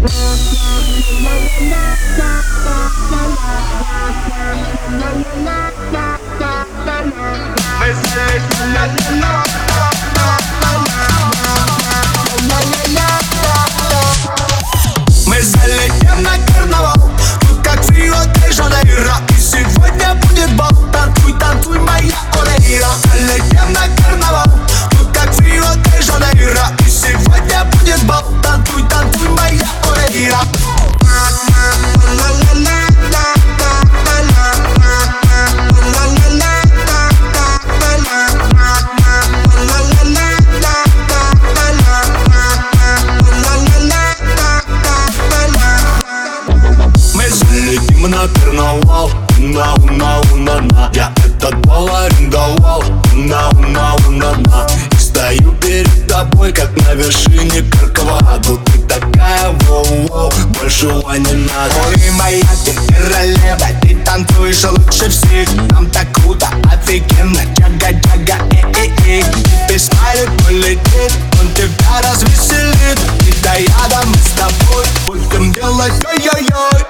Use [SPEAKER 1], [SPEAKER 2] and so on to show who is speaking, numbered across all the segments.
[SPEAKER 1] Мы на карнавал. Уна, уна, уна, на Я этот бал арендовал Уна, уна, уна, на И стою перед тобой, как на вершине Карковаду Ты такая, воу-воу, большего не надо. Ой, моя ты королева Ты танцуешь лучше всех. Нам так круто, офигенно Джага-джага, э-э-э. Ты смайлик полетит Он тебя развеселит. И до яда мы с тобой Будем делать ой-ой-ой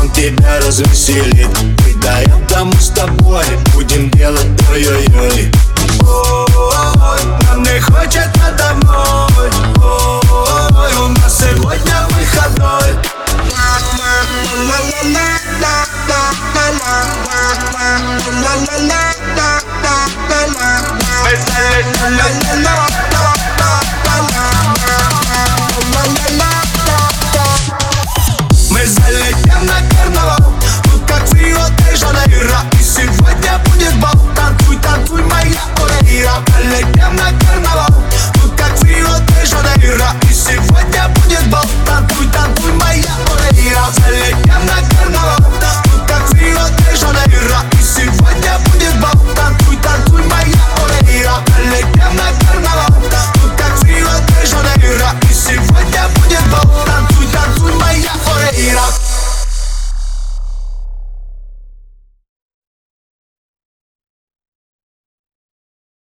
[SPEAKER 1] он тебя развеселит Когда я там с тобой, будем делать ой-ой-ой Ой, нам не хочется домой Ой, у нас сегодня выходной Мы на